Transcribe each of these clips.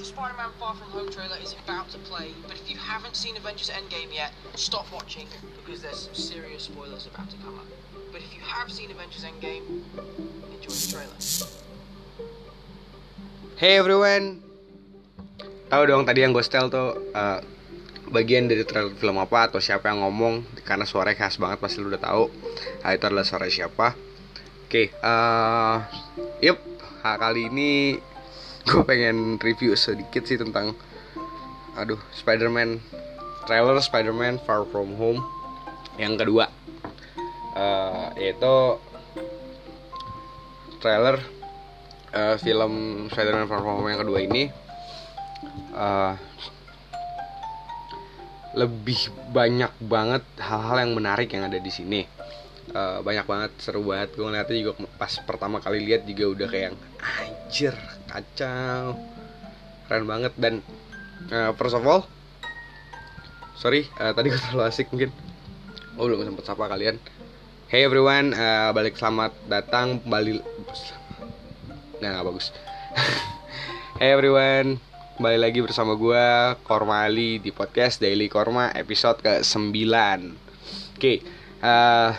The Spider-Man Far From Home trailer is about to play, but if you haven't seen Avengers Endgame yet, stop watching because there's some serious spoilers about to come up. But if you have seen Avengers Endgame, enjoy the trailer. Hey everyone. Tahu dong tadi yang gue setel tuh uh, Bagian dari trailer film apa Atau siapa yang ngomong? Karena suaranya khas banget pasti lu udah tahu. Nah, Itu adalah suara siapa. Oke okay, uh, Yup Kali ini Gue pengen review sedikit sih tentang Aduh Spider-Man Trailer Spider-Man Far From Home Yang kedua uh, Yaitu Trailer uh, film Spider-Man Far From Home yang kedua ini uh, lebih banyak banget hal-hal yang menarik yang ada di sini. Uh, banyak banget seru banget gue ngeliatnya juga pas pertama kali lihat juga udah kayak anjir kacau. Keren banget. Dan uh, first of all sorry uh, tadi gue terlalu asik mungkin. Oh belum sempat sapa kalian. Hey everyone. Uh, balik selamat datang. Kembali nggak nggak bagus. Hey everyone. Kembali lagi bersama gue Korma Ali di podcast Daily Korma episode ke 9 oke okay, uh,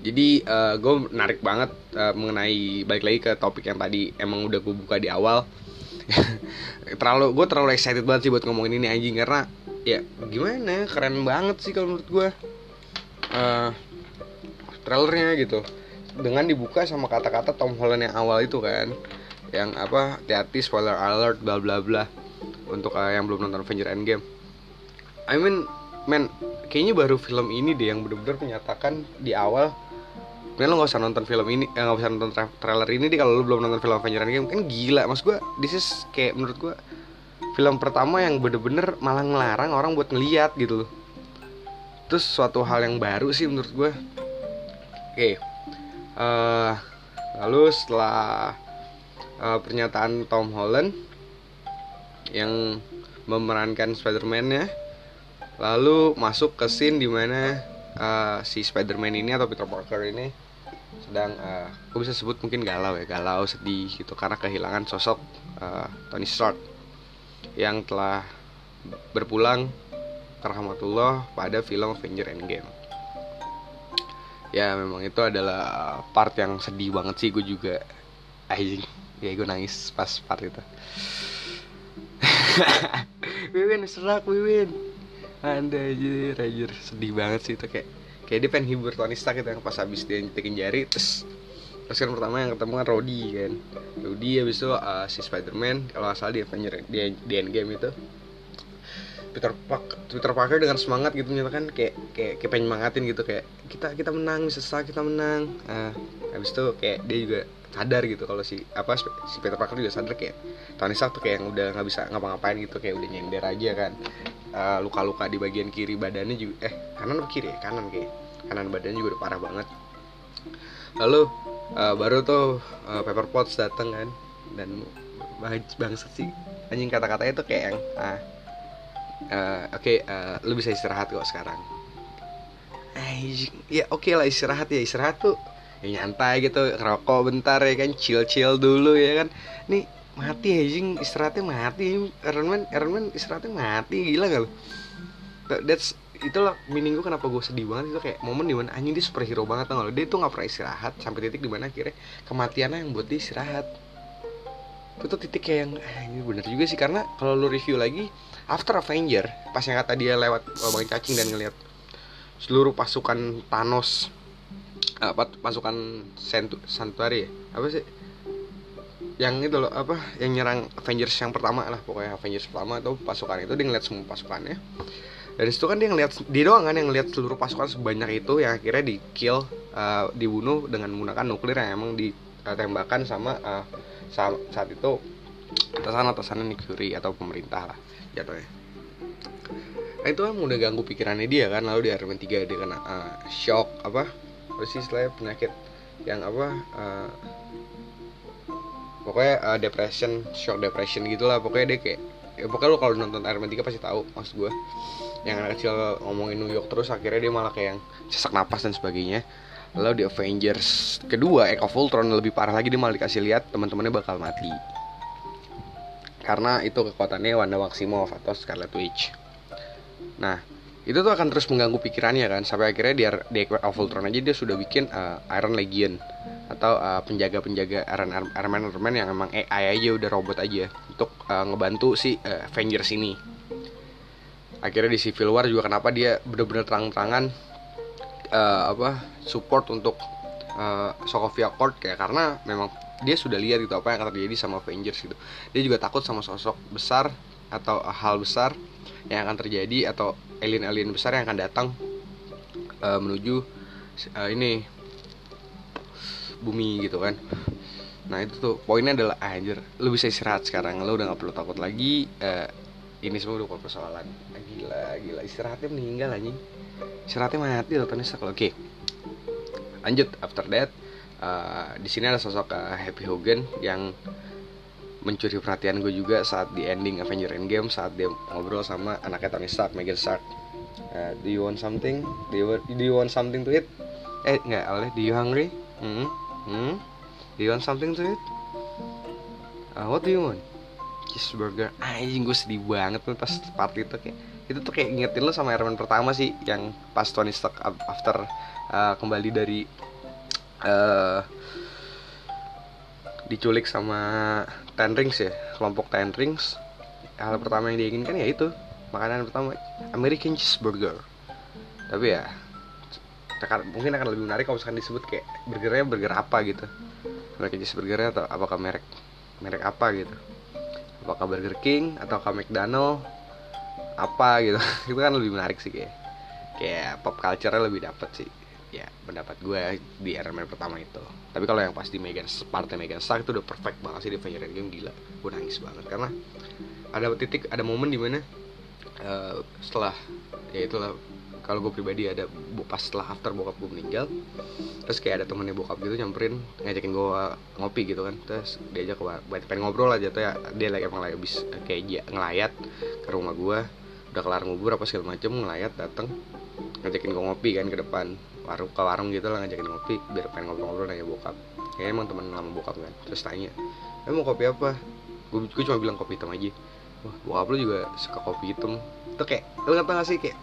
jadi uh, gue menarik banget uh, mengenai balik lagi ke topik yang tadi. Emang udah gue buka di awal. Terlalu gue terlalu excited banget sih buat ngomongin ini anjing. Karena ya gimana keren banget sih kalau menurut gue uh, trailernya gitu. Dengan dibuka sama kata-kata Tom Holland yang awal itu kan. Yang apa hati-hati spoiler alert bla bla bla. Untuk uh, yang belum nonton Avenger Endgame. I mean man kayaknya baru film ini deh yang bener-bener menyatakan di awal Mending lo gak usah nonton film ini, eh, gak usah nonton tra trailer ini deh kalau lo belum nonton film Avenger Endgame Kan gila, mas gue, this is kayak menurut gue Film pertama yang bener-bener malah ngelarang orang buat ngeliat gitu loh Terus suatu hal yang baru sih menurut gue Oke okay. uh, Lalu setelah uh, pernyataan Tom Holland Yang memerankan Spider-Man-nya Lalu masuk ke scene di mana uh, si Spider-Man ini atau Peter Parker ini sedang uh, aku bisa sebut mungkin galau ya galau sedih gitu karena kehilangan sosok uh, Tony Stark yang telah berpulang rahmatullah pada film Avenger Endgame. Ya memang itu adalah part yang sedih banget sih gue juga anjing ya gue nangis pas part itu. Wiwin serak Wiwin. Anda aja sedih banget sih itu kayak kayak dia pengen hibur Tony Stark gitu yang pas habis dia nyetikin jari terus terus kan pertama yang ketemu kan Rhodey kan. Rhodey habis itu uh, si Spider-Man kalau asal dia Avenger di, di Endgame itu. Peter Park Peter Parker dengan semangat gitu menyatakan kayak kayak kayak pengen gitu kayak kita kita menang bisa kita menang. Uh, habis itu kayak dia juga sadar gitu kalau si apa si Peter Parker juga sadar kayak Tony Stark tuh kayak yang udah nggak bisa ngapa-ngapain gitu kayak udah nyender aja kan. Luka-luka uh, di bagian kiri badannya juga eh kanan atau kiri ya? Kanan kayak kanan badannya juga udah parah banget. Lalu uh, baru tuh uh, Pepper Potts dateng kan dan bangsa sih. Anjing kata-katanya tuh kayak yang ah uh, oke okay, uh, lu bisa istirahat kok sekarang. Anjing. Ya oke okay lah istirahat ya. Istirahat tuh ya nyantai gitu rokok bentar ya kan chill chill dulu ya kan. Nih mati anjing istirahatnya mati. Iron Man Iron Man istirahatnya mati gila gak lu? That's itulah meaning gue kenapa gue sedih banget. Itu kayak momen di mana anjing dia superhero banget tau gak dia tuh gak pernah istirahat sampai titik di mana akhirnya kematiannya yang buat dia istirahat. Itu tuh titik kayak yang ah, ini bener juga sih. Karena kalau lu review lagi after Avenger pas yang kata dia lewat lubang cacing dan ngeliat seluruh pasukan Thanos apa pasukan Sentu, Santuari ya? Apa sih? Yang itu loh apa yang nyerang Avengers yang pertama lah pokoknya Avengers pertama itu pasukan itu dia ngeliat semua pasukannya. Dari situ kan dia ngeliat dia doang kan yang ngeliat seluruh pasukan sebanyak itu yang akhirnya di kill uh, dibunuh dengan menggunakan nuklir yang emang ditembakkan sama uh, saat, saat itu atasan atasannya Nick Fury atau pemerintah lah jatuhnya. Nah itu kan udah ganggu pikirannya dia kan lalu di Iron Man 3 dia kena uh, shock apa apa sih istilahnya penyakit yang apa uh, pokoknya uh, depression shock depression gitulah pokoknya dia kayak ya pokoknya lo kalau nonton Iron Man 3 pasti tahu maksud gue yang anak kecil ngomongin New York terus akhirnya dia malah kayak yang sesak napas dan sebagainya. Lalu di Avengers kedua Echo of Ultron lebih parah lagi dia malah dikasih lihat teman-temannya bakal mati. Karena itu kekuatannya Wanda Maximoff atau Scarlet Witch. Nah itu tuh akan terus mengganggu pikirannya kan sampai akhirnya dia di Age of Ultron aja dia sudah bikin uh, Iron Legion. Atau uh, penjaga-penjaga Iron Iron Man, Iron yang emang AI aja udah robot aja untuk uh, ngebantu si uh, Avengers ini. Akhirnya di Civil War juga kenapa dia bener-bener terang-terangan uh, apa support untuk uh, Sokovia Accord kayak karena memang dia sudah lihat gitu apa yang akan terjadi sama Avengers gitu. Dia juga takut sama sosok besar atau hal besar yang akan terjadi atau alien-alien besar yang akan datang uh, menuju uh, ini bumi gitu kan. Nah itu tuh poinnya adalah ah, anjir lu bisa istirahat sekarang lu udah gak perlu takut lagi uh, ini semua udah persoalan. Ah, gila gila istirahatnya meninggal anjing. Istirahatnya mati loh Tony Stark oke okay. lanjut. After that uh, di sini ada sosok uh, Happy Hogan yang mencuri perhatian gue juga saat di ending Avenger Endgame saat dia ngobrol sama anaknya Tony Stark, Megan Stark. Uh, do you want something? Do you, do you want something to eat? Eh nggak, awalnya do you hungry? Hmm? Hmm? Do you want something to eat? Uh, what do you want? Cheeseburger. Anjing gue sedih banget tuh pas part itu kayak itu tuh kayak ngingetin lo sama Iron Man pertama sih yang pas Tony Stark after uh, kembali dari uh, diculik sama Ten Rings ya kelompok Ten Rings. Hal pertama yang diinginkan ya itu makanan pertama American cheeseburger. Tapi ya mungkin akan lebih menarik kalau misalkan disebut kayak burgernya burger apa gitu. American cheeseburgernya atau apakah merek merek apa gitu. Apakah Burger King atau McDonald apa gitu. Itu kan lebih menarik sih kayak kayak pop culture-nya lebih dapet sih ya pendapat gue di Iron Man pertama itu. Tapi kalau yang pas di Megan partai Megan Stark itu udah perfect banget sih di Avengers Endgame gila. Gue nangis banget karena ada titik ada momen di mana uh, setelah ya itulah kalau gue pribadi ada pas setelah after bokap gue meninggal terus kayak ada temennya bokap gitu nyamperin ngajakin gue ngopi gitu kan terus diajak ke pengen ngobrol aja tuh ya dia lagi emang lagi habis kayak dia ngelayat ke rumah gue udah kelar ngubur apa segala macem ngelayat dateng ngajakin gue ngopi kan ke depan warung ke warung gitu lah ngajakin ngopi biar pengen ngobrol-ngobrol nanya bokap. Ya emang teman lama bokap kan terus tanya eh mau kopi apa? Gue, cuma bilang kopi hitam aja. Wah bokap lu juga suka kopi hitam. Itu kayak lu nggak gak sih kayak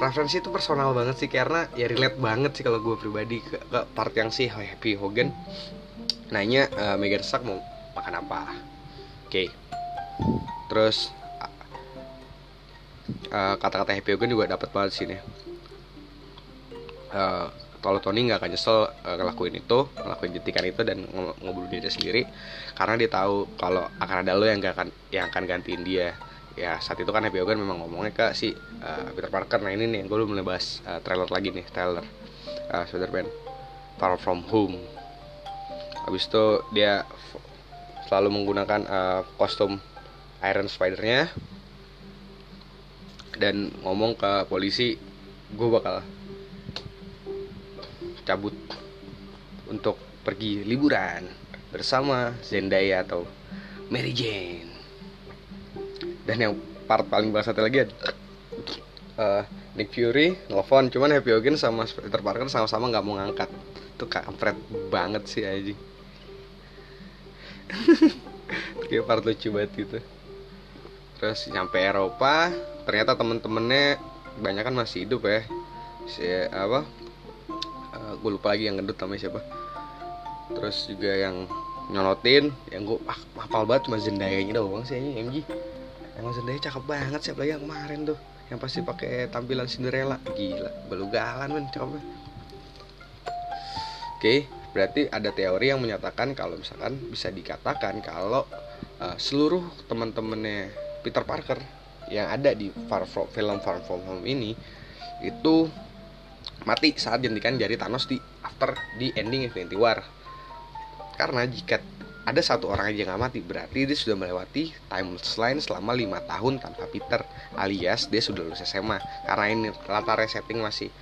referensi itu personal banget sih karena ya relate banget sih kalau gue pribadi ke, ke part yang si Happy Hogan. Nanya uh, Megan Stark mau makan apa? Oke. Okay. terus uh, kata-kata Happy Hogan juga dapat banget sini uh, kalau Tony nggak akan nyesel uh, ngelakuin itu ngelakuin jentikan itu dan ngebunuh diri sendiri. Karena dia tahu kalau akan ada lo yang gak akan yang akan gantiin dia. Ya saat itu kan Happy Hogan memang ngomongnya ke si uh, Peter Parker nah ini nih gue belum bahas uh, trailer lagi nih trailer uh, Spider-Man Far From Home. Habis itu dia selalu menggunakan uh, kostum Iron Spider-nya dan ngomong ke polisi gue bakal cabut untuk pergi liburan bersama Zendaya atau Mary Jane. Dan yang part paling bahasa lagi uh, Nick Fury nelfon cuman Happy Hogan sama Peter Parker sama-sama nggak mau ngangkat. Itu kampret banget sih aja kayak part lucu banget gitu. Terus nyampe Eropa ternyata temen-temennya banyak kan masih hidup ya. Si apa gue lupa lagi yang gendut namanya siapa. Terus juga yang nyolotin yang gue ah hafal banget cuma Zendaya nya doang sih ini MG emang Zendaya cakep banget siapa lagi yang kemarin tuh yang pasti pakai tampilan Cinderella. Gila belugalan men cakep oke berarti ada teori yang menyatakan kalau misalkan bisa dikatakan kalau uh, seluruh teman-temannya Peter Parker yang ada di Far From, film Far From Home ini itu mati saat jentikan jari Thanos di after di ending Infinity War. Karena jika ada satu orang aja nggak mati berarti dia sudah melewati timeline selama lima tahun tanpa Peter alias dia sudah lulus SMA karena ini latar setting masih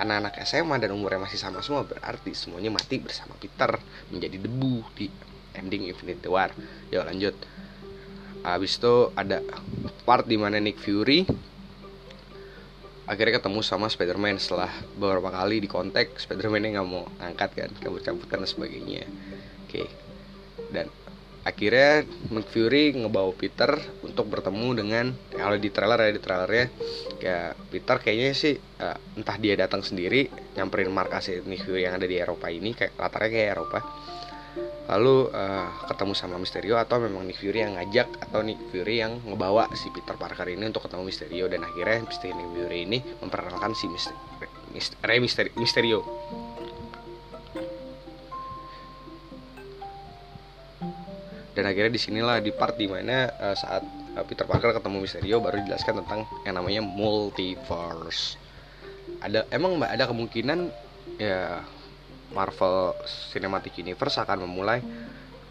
anak-anak SMA dan umurnya masih sama semua berarti semuanya mati bersama Peter menjadi debu di ending Infinity War. Yuk lanjut. Habis itu ada part di mana Nick Fury akhirnya ketemu sama Spider-Man setelah beberapa kali di kontak Spider-Man nggak mau angkat kan kabut-kabutan dan sebagainya. Oke. Dan akhirnya Nick Fury ngebawa Peter untuk bertemu dengan kalau di trailer ya di trailernya kayak Peter kayaknya sih uh, entah dia datang sendiri nyamperin markas Nick Fury yang ada di Eropa ini kayak latarnya kayak Eropa lalu uh, ketemu sama Mysterio atau memang Nick Fury yang ngajak atau Nick Fury yang ngebawa si Peter Parker ini untuk ketemu Mysterio dan akhirnya Mysterio Nick Fury ini memperkenalkan si Mysterio, Rey Mysterio, Mysterio. dan akhirnya di sinilah di part di mana uh, saat uh, Peter Parker ketemu Mysterio baru dijelaskan tentang yang namanya multiverse ada emang ada kemungkinan ya Marvel Cinematic Universe akan memulai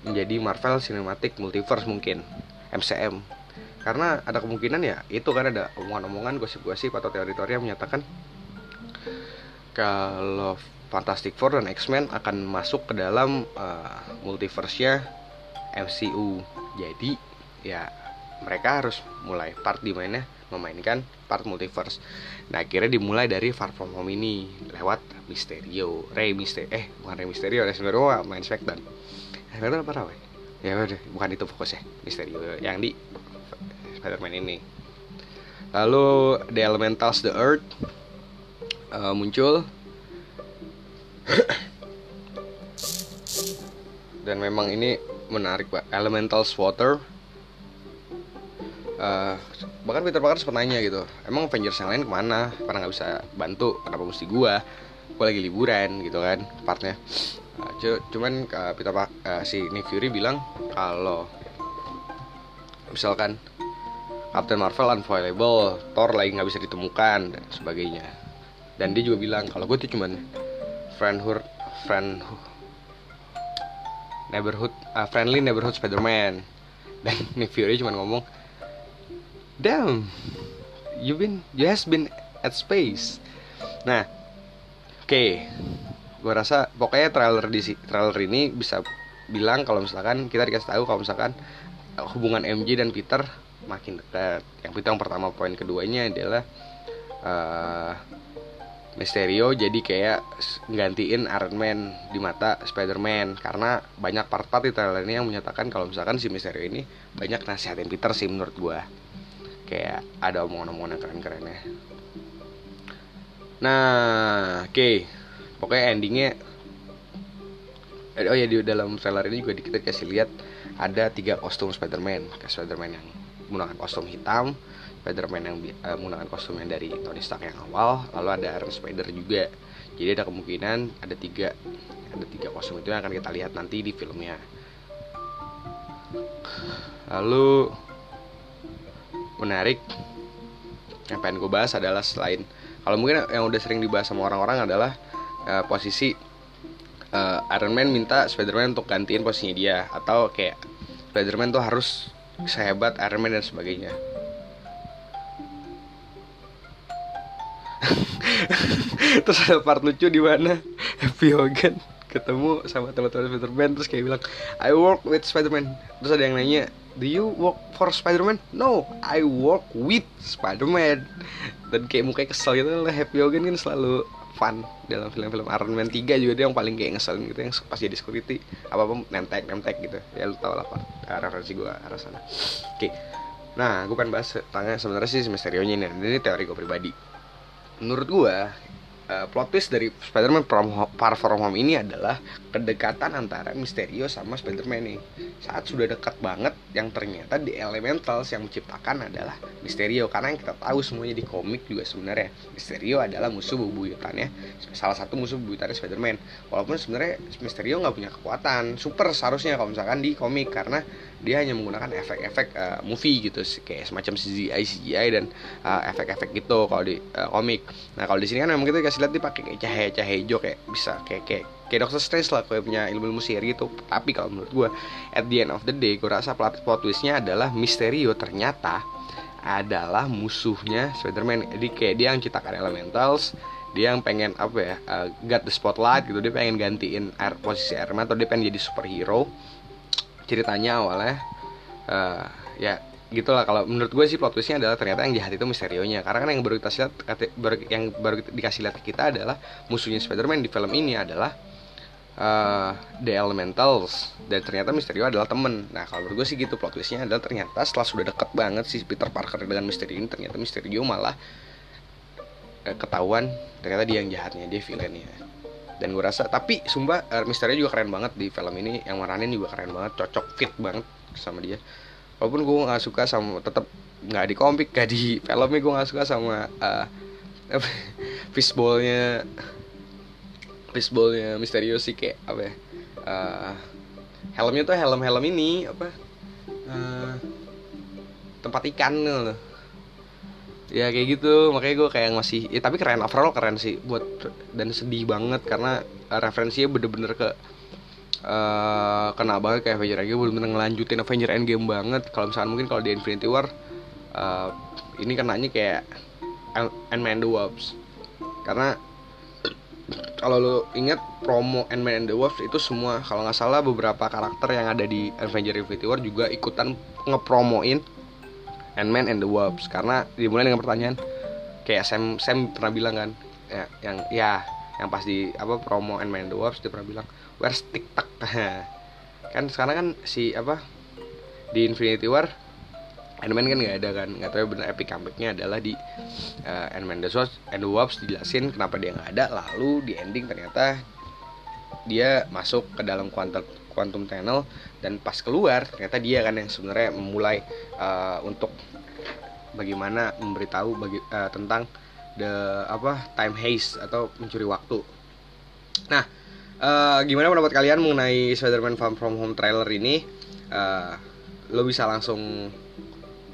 menjadi Marvel Cinematic Multiverse mungkin MCM karena ada kemungkinan ya itu kan ada omongan-omongan gosip-gosip atau teori-teori yang menyatakan kalau Fantastic Four dan X-Men akan masuk ke dalam uh, multiverse-nya MCU. Jadi ya mereka harus mulai part di mana memainkan part multiverse. Nah, akhirnya dimulai dari Far From Home ini lewat Mysterio, Rey Mysterio, eh bukan Rey Mysterio, Rey Mysterio main Smackdown. Smackdown apa Rawe? Ya udah, bukan itu fokusnya Mysterio yang di Spider-Man ini. Lalu The Elementals The Earth uh, muncul dan memang ini menarik pak Elementals Water uh, bahkan Peter Parker sempat nanya gitu emang Avengers yang lain ke mana? Karena nggak bisa bantu kenapa mesti gua? Gua lagi liburan gitu kan partnya. Uh, cuman uh, Peter Parker uh, si Nick Fury bilang kalau misalkan Captain Marvel unavailable Thor lagi nggak bisa ditemukan dan sebagainya. Dan dia juga bilang kalau gue tuh cuman friendhood friend neighborhood uh, friendly neighborhood Spider-Man. Dan Nick Fury cuma ngomong damn. You been you has been at space. Nah oke. Okay. gue rasa pokoknya trailer di trailer ini bisa bilang kalau misalkan kita dikasih tahu kalau misalkan hubungan MJ dan Peter makin dekat. Yang itu yang pertama poin keduanya adalah uh, Mysterio jadi kayak gantiin Iron Man di mata Spider-Man. Karena banyak part-part di trailer ini yang menyatakan kalau misalkan si Mysterio ini banyak nasihatin Peter sih menurut gua kayak ada omongan-omongan yang keren-kerennya nah oke. Okay. pokoknya endingnya oh ya di dalam trailer ini juga kita kasih lihat ada tiga kostum Spider-Man. Spider-Man yang menggunakan kostum hitam Spider-Man yang uh, menggunakan kostum yang dari Tony Stark yang awal lalu ada Iron Spider juga. Jadi ada kemungkinan ada tiga ada tiga kostum itu yang akan kita lihat nanti di filmnya. Lalu menarik. Yang pengen gue bahas adalah selain kalau mungkin yang udah sering dibahas sama orang-orang adalah uh, posisi uh, Iron Man minta Spider-Man untuk gantiin posisinya dia atau kayak Spider-Man tuh harus sehebat Iron Man dan sebagainya. Terus ada part lucu di mana Happy Hogan ketemu sama teman-teman Spider-Man terus kayak bilang I work with Spider-Man. Terus ada yang nanya Do you work for Spider-Man? No, I work with Spider-Man. Dan kayak mukanya kesel gitu Happy Hogan kan selalu fun dalam film-film Iron Man 3 juga dia yang paling kayak ngeselin gitu yang pas jadi security apa apa nentek nentek gitu. Ya lu tau lah pak. Referensi gue arah sana. Oke. Nah gue pengen bahas tanya sebenarnya sih Mysterio nya ini ini teori gue pribadi. Menurut gue uh, plot twist dari Spider-Man Far From Home ini adalah kedekatan antara Mysterio sama Spider-Man nih. Saat sudah dekat banget, yang ternyata di Elementals yang menciptakan adalah Mysterio. Karena yang kita tahu semuanya di komik juga sebenarnya Mysterio adalah musuh bebuyutannya, salah satu musuh bebuyutannya Spider-Man. Walaupun sebenarnya Mysterio nggak punya kekuatan super seharusnya kalau misalkan di komik karena dia hanya menggunakan efek-efek uh, movie gitu kayak semacam CGI CGI dan uh, efek-efek gitu kalau di uh, komik. Nah kalau di sini kan memang kita kasih lihat dipakai kayak cahaya-cahaya hijau kayak bisa kayak kayak kayak Doctor Strange lah kayak punya ilmu-ilmu sihir gitu. Tapi kalau menurut gue at the end of the day gue rasa plot, twistnya adalah Mysterio ternyata adalah musuhnya Spider-Man. Jadi kayak dia yang ciptakan Elementals, dia yang pengen apa ya uh, got the spotlight gitu dia pengen gantiin air posisi Iron atau dia pengen jadi superhero ceritanya awalnya uh, ya gitulah kalau menurut gue sih plot twistnya adalah ternyata yang jahat itu misterionya karena kan yang baru kita lihat yang baru dikasih lihat kita adalah musuhnya Spider-Man di film ini adalah uh, The Elementals dan ternyata Misterio adalah temen. Nah kalau menurut gue sih gitu plot twistnya adalah ternyata setelah sudah deket banget si Peter Parker dengan Misterio ini ternyata Misterio malah uh, ketahuan ternyata dia yang jahatnya dia villainnya. Dan gue rasa tapi sumpah uh, Misterio juga keren banget di film ini. Yang maranin juga keren banget cocok fit banget sama dia. Walaupun gue nggak suka sama tetap nggak di komik gak di filmnya gue nggak suka sama uh, fishballnya fishballnya misterius sih kayak apa ya uh, helmnya tuh helm helm ini apa uh, tempat ikan loh ya kayak gitu. Makanya gue kayak masih ya tapi keren overall keren sih buat dan sedih banget karena uh, referensinya bener-bener ke uh, kena banget kayak Avenger Endgame. Bener-bener ngelanjutin Avenger Endgame banget. Kalau misalnya mungkin kalau di Infinity War uh, ini kenanya kayak Ant-Man the Wasp. Karena kalau lo inget promo Ant-Man and the Wasp itu semua kalau nggak salah beberapa karakter yang ada di Avenger Infinity War juga ikutan ngepromoin Ant-Man and the Wasp. Karena dimulai dengan pertanyaan kayak Sam Sam pernah bilang kan ya, yang ya yang pas di apa promo Ant-Man and the Wasp dia pernah bilang where's TikTok? Kan sekarang kan si apa di Infinity War Ant-Man kan nggak ada kan. Nggak tahu benar epic comebacknya adalah di uh, Ant-Man the Wasp and the Wasp dijelasin kenapa dia nggak ada. Lalu di ending ternyata dia masuk ke dalam quantum quantum tunnel dan pas keluar ternyata dia kan yang sebenarnya memulai uh, untuk bagaimana memberitahu bagi uh, tentang the apa time haze atau mencuri waktu. Nah uh, gimana pendapat kalian mengenai Spider-Man Far From Home trailer ini? Uh, lo bisa langsung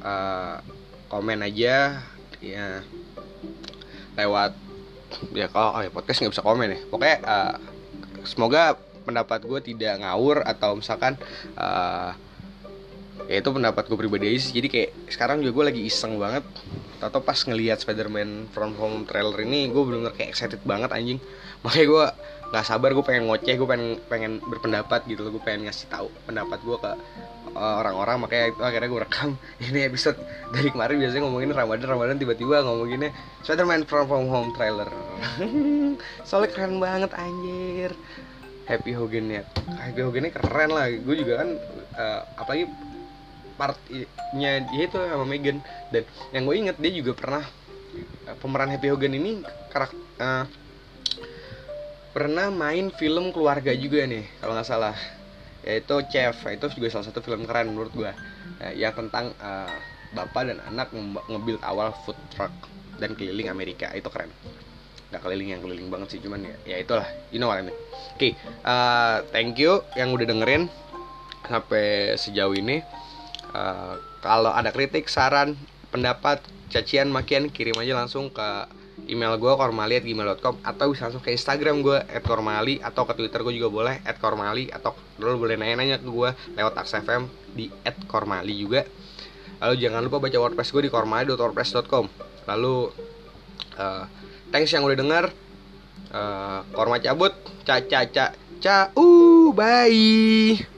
uh, komen aja ya lewat ya kalau oh ya podcast nggak bisa komen ya. Pokoknya uh, semoga pendapat gue tidak ngawur atau misalkan uh, ya itu pendapat gue pribadi sih. Jadi kayak sekarang juga gue lagi iseng banget. Atau pas ngelihat Spider-Man From Home trailer ini gue bener-bener kayak excited banget anjing. Makanya gue nggak sabar gue pengen ngoceh gue pengen pengen berpendapat gitu loh. Gue pengen ngasih tahu pendapat gue ke uh, orang-orang. Makanya itu akhirnya gue rekam ini episode dari kemarin. Biasanya ngomongin Ramadan Ramadan tiba-tiba ngomonginnya Spider-Man From Home trailer. Soalnya keren banget anjir. Happy Hogan ya. Happy Hogan keren lah. Gue juga kan uh, apalagi partnya dia itu sama Megan dan yang gue inget dia juga pernah uh, pemeran Happy Hogan ini karakter uh, pernah main film keluarga juga nih kalau nggak salah. Yaitu Chef itu juga salah satu film keren menurut gue uh, yang tentang uh, bapak dan anak ngebuild awal food truck dan keliling Amerika. Itu keren. Nggak keliling yang keliling banget sih cuman ya, ya itulah. You know what I mean. Oke okay, uh, thank you yang udah dengerin sampai sejauh ini. Uh, kalau ada kritik saran pendapat cacian makian kirim aja langsung ke email gue kormali@gmail.com atau bisa langsung ke Instagram gue @kormali atau ke Twitter gue juga boleh @kormali atau dulu boleh nanya-nanya ke gue lewat FM di @kormali juga. Lalu jangan lupa baca WordPress gue di kormali.wordpress.com lalu uh, thanks yang udah denger. Uh, korma cabut. Ca ca ca bye